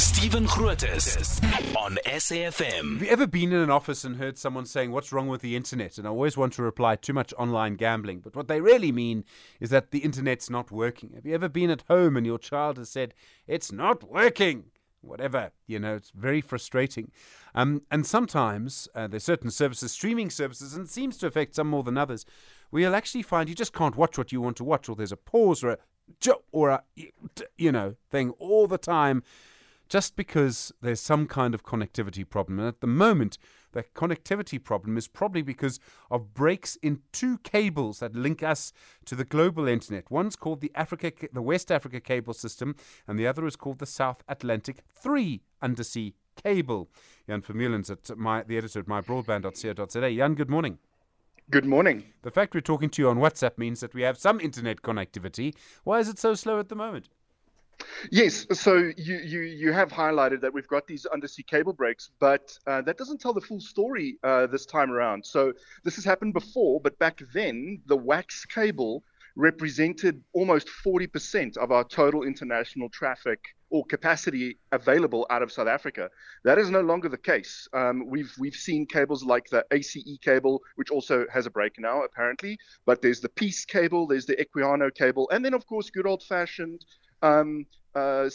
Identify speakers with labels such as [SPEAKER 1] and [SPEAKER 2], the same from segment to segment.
[SPEAKER 1] Stephen Grootes on SAFM.
[SPEAKER 2] Have you ever been in an office and heard someone saying, What's wrong with the internet? And I always want to reply, Too much online gambling. But what they really mean is that the internet's not working. Have you ever been at home and your child has said, It's not working? Whatever, you know, it's very frustrating. Um, and sometimes uh, there's certain services, streaming services, and it seems to affect some more than others, where you'll actually find you just can't watch what you want to watch, or there's a pause or a or a you know thing all the time just because there's some kind of connectivity problem. And at the moment, the connectivity problem is probably because of breaks in two cables that link us to the global internet. One's called the Africa, the West Africa cable system, and the other is called the South Atlantic 3 undersea cable. Jan Vermeulen's at my, the editor at mybroadband.co.za. Jan, good morning.
[SPEAKER 3] Good morning.
[SPEAKER 2] The fact we're talking to you on WhatsApp means that we have some internet connectivity. Why is it so slow at the moment?
[SPEAKER 3] Yes, so you, you, you have highlighted that we've got these undersea cable breaks, but uh, that doesn't tell the full story uh, this time around. So this has happened before, but back then the WACS cable represented almost 40% of our total international traffic or capacity available out of South Africa. That is no longer the case. Um, we've we've seen cables like the ACE cable, which also has a break now apparently, but there's the Peace cable, there's the Equiano cable, and then of course good old-fashioned um, uh,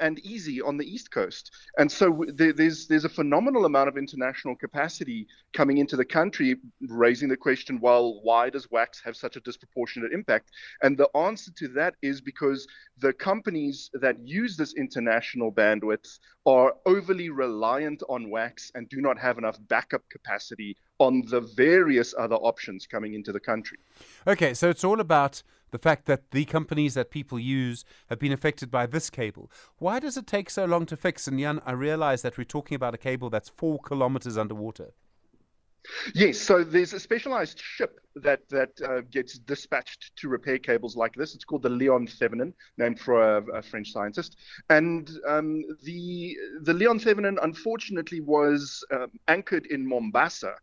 [SPEAKER 3] and EASSy on the East Coast. And so there, there's there's a phenomenal amount of international capacity coming into the country, raising the question, well, why does WACS have such a disproportionate impact? And the answer to that is because the companies that use this international bandwidth are overly reliant on WACS and do not have enough backup capacity on the various other options coming into the country.
[SPEAKER 2] Okay, so it's all about the fact that the companies that people use have been affected by this cable. Why does it take so long to fix? And Jan, I realize that we're talking about a cable that's four kilometers underwater.
[SPEAKER 3] Yes, so there's a specialized ship that that uh, gets dispatched to repair cables like this. It's called the Leon Thevenin, named for a, a French scientist. And um, the the Leon Thevenin, unfortunately, was um, anchored in Mombasa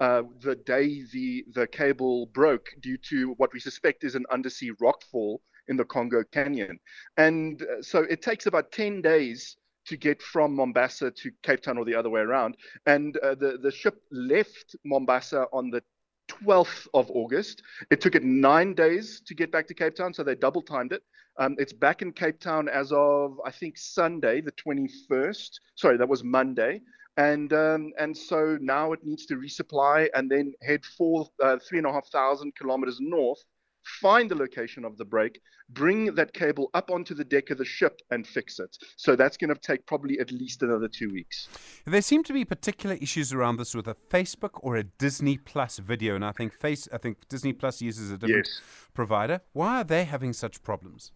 [SPEAKER 3] uh, the day the the cable broke due to what we suspect is an undersea rockfall in the Congo Canyon. And uh, so it takes about 10 days to get from Mombasa to Cape Town or the other way around. And uh, the, the ship left Mombasa on the 12th of August. It took it nine days to get back to Cape Town, so they double timed it. Um, it's back in Cape Town as of, I think, Sunday, the 21st. Sorry, that was Monday. And um, and so now it needs to resupply and then head four, uh, three and a half thousand kilometers north find the location of the break, bring that cable up onto the deck of the ship and fix it. So that's going to take probably at least another two weeks.
[SPEAKER 2] There seem to be particular issues around this with a Facebook or a Disney Plus video, and I think face I think Disney Plus uses a different yes. provider. Why are they having such problems?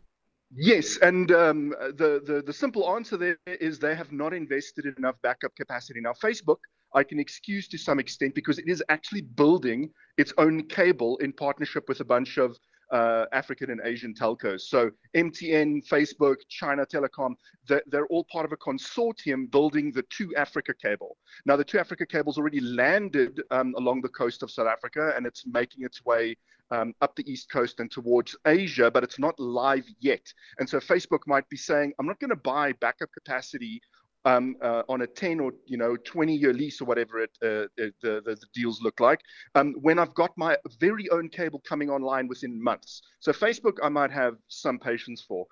[SPEAKER 3] Yes, and um, the, the the simple answer there is they have not invested enough backup capacity. Now, Facebook I can excuse to some extent because it is actually building its own cable in partnership with a bunch of uh, African and Asian telcos. So MTN, Facebook, China Telecom, they're, they're, all part of a consortium building the 2Africa cable. Now, the 2Africa cable's already landed um, along the coast of South Africa and it's making its way um, up the east coast and towards Asia, but it's not live yet. And so Facebook might be saying, I'm not going to buy backup capacity um, uh, on a 10 or you know 20 year lease or whatever it, uh, the, the, the, deals look like um, when I've got my very own cable coming online within months. So Facebook, I might have some patience for.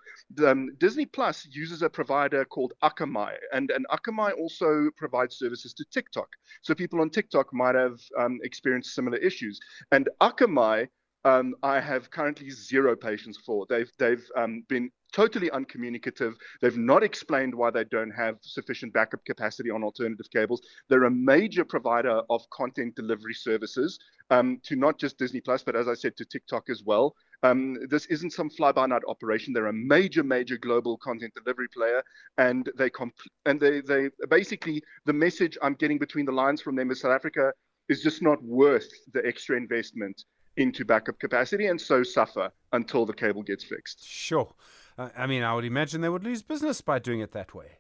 [SPEAKER 3] Um, Disney Plus uses a provider called Akamai, and, and Akamai also provides services to TikTok. So people on TikTok might have um, experienced similar issues. And Akamai um, I have currently zero patience for. They've they've um, been totally uncommunicative. They've not explained why they don't have sufficient backup capacity on alternative cables. They're a major provider of content delivery services um, to not just Disney Plus, but as I said, to TikTok as well. Um, this isn't some fly-by-night operation. They're a major, major global content delivery player, and they comp- and they they basically the message I'm getting between the lines from them is South Africa is just not worth the extra investment into backup capacity and so suffer until the cable gets fixed.
[SPEAKER 2] Sure. Uh, I mean, I would imagine they would lose business by doing it that way.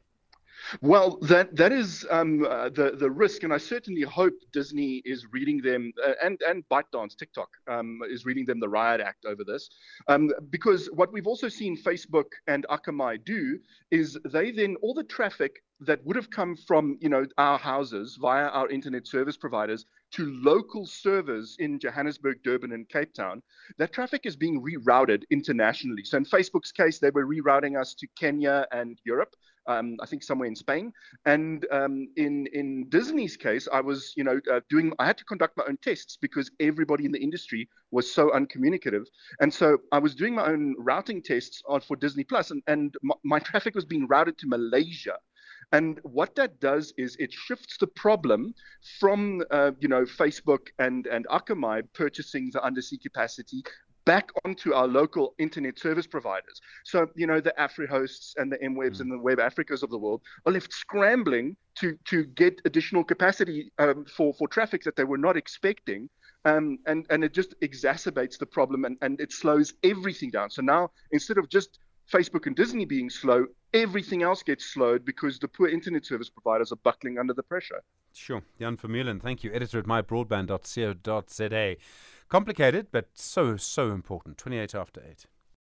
[SPEAKER 3] Well, that that is um, uh, the the risk, and I certainly hope Disney is reading them, uh, and and ByteDance, TikTok um, is reading them the riot act over this, um, because what we've also seen Facebook and Akamai do is they then all the traffic that would have come from you know our houses via our internet service providers to local servers in Johannesburg, Durban, and Cape Town, that traffic is being rerouted internationally. So in Facebook's case, they were rerouting us to Kenya and Europe. Um, I think somewhere in Spain. And um, in in Disney's case, I was you know uh, doing I had to conduct my own tests because everybody in the industry was so uncommunicative, and so I was doing my own routing tests for Disney Plus, and and my, my traffic was being routed to Malaysia. And what that does is it shifts the problem from uh, you know Facebook and and Akamai purchasing the undersea capacity back onto our local internet service providers. So, you know, the AfriHosts and the MWebs mm. and the Web Africas of the world are left scrambling to to get additional capacity um, for for traffic that they were not expecting. Um, and and it just exacerbates the problem and, and it slows everything down. So now instead of just Facebook and Disney being slow, everything else gets slowed because the poor internet service providers are buckling under the pressure.
[SPEAKER 2] Sure. Jan Vermeulen, thank you. Editor at mybroadband.co.za. Complicated, but so, so important. 28 after 8.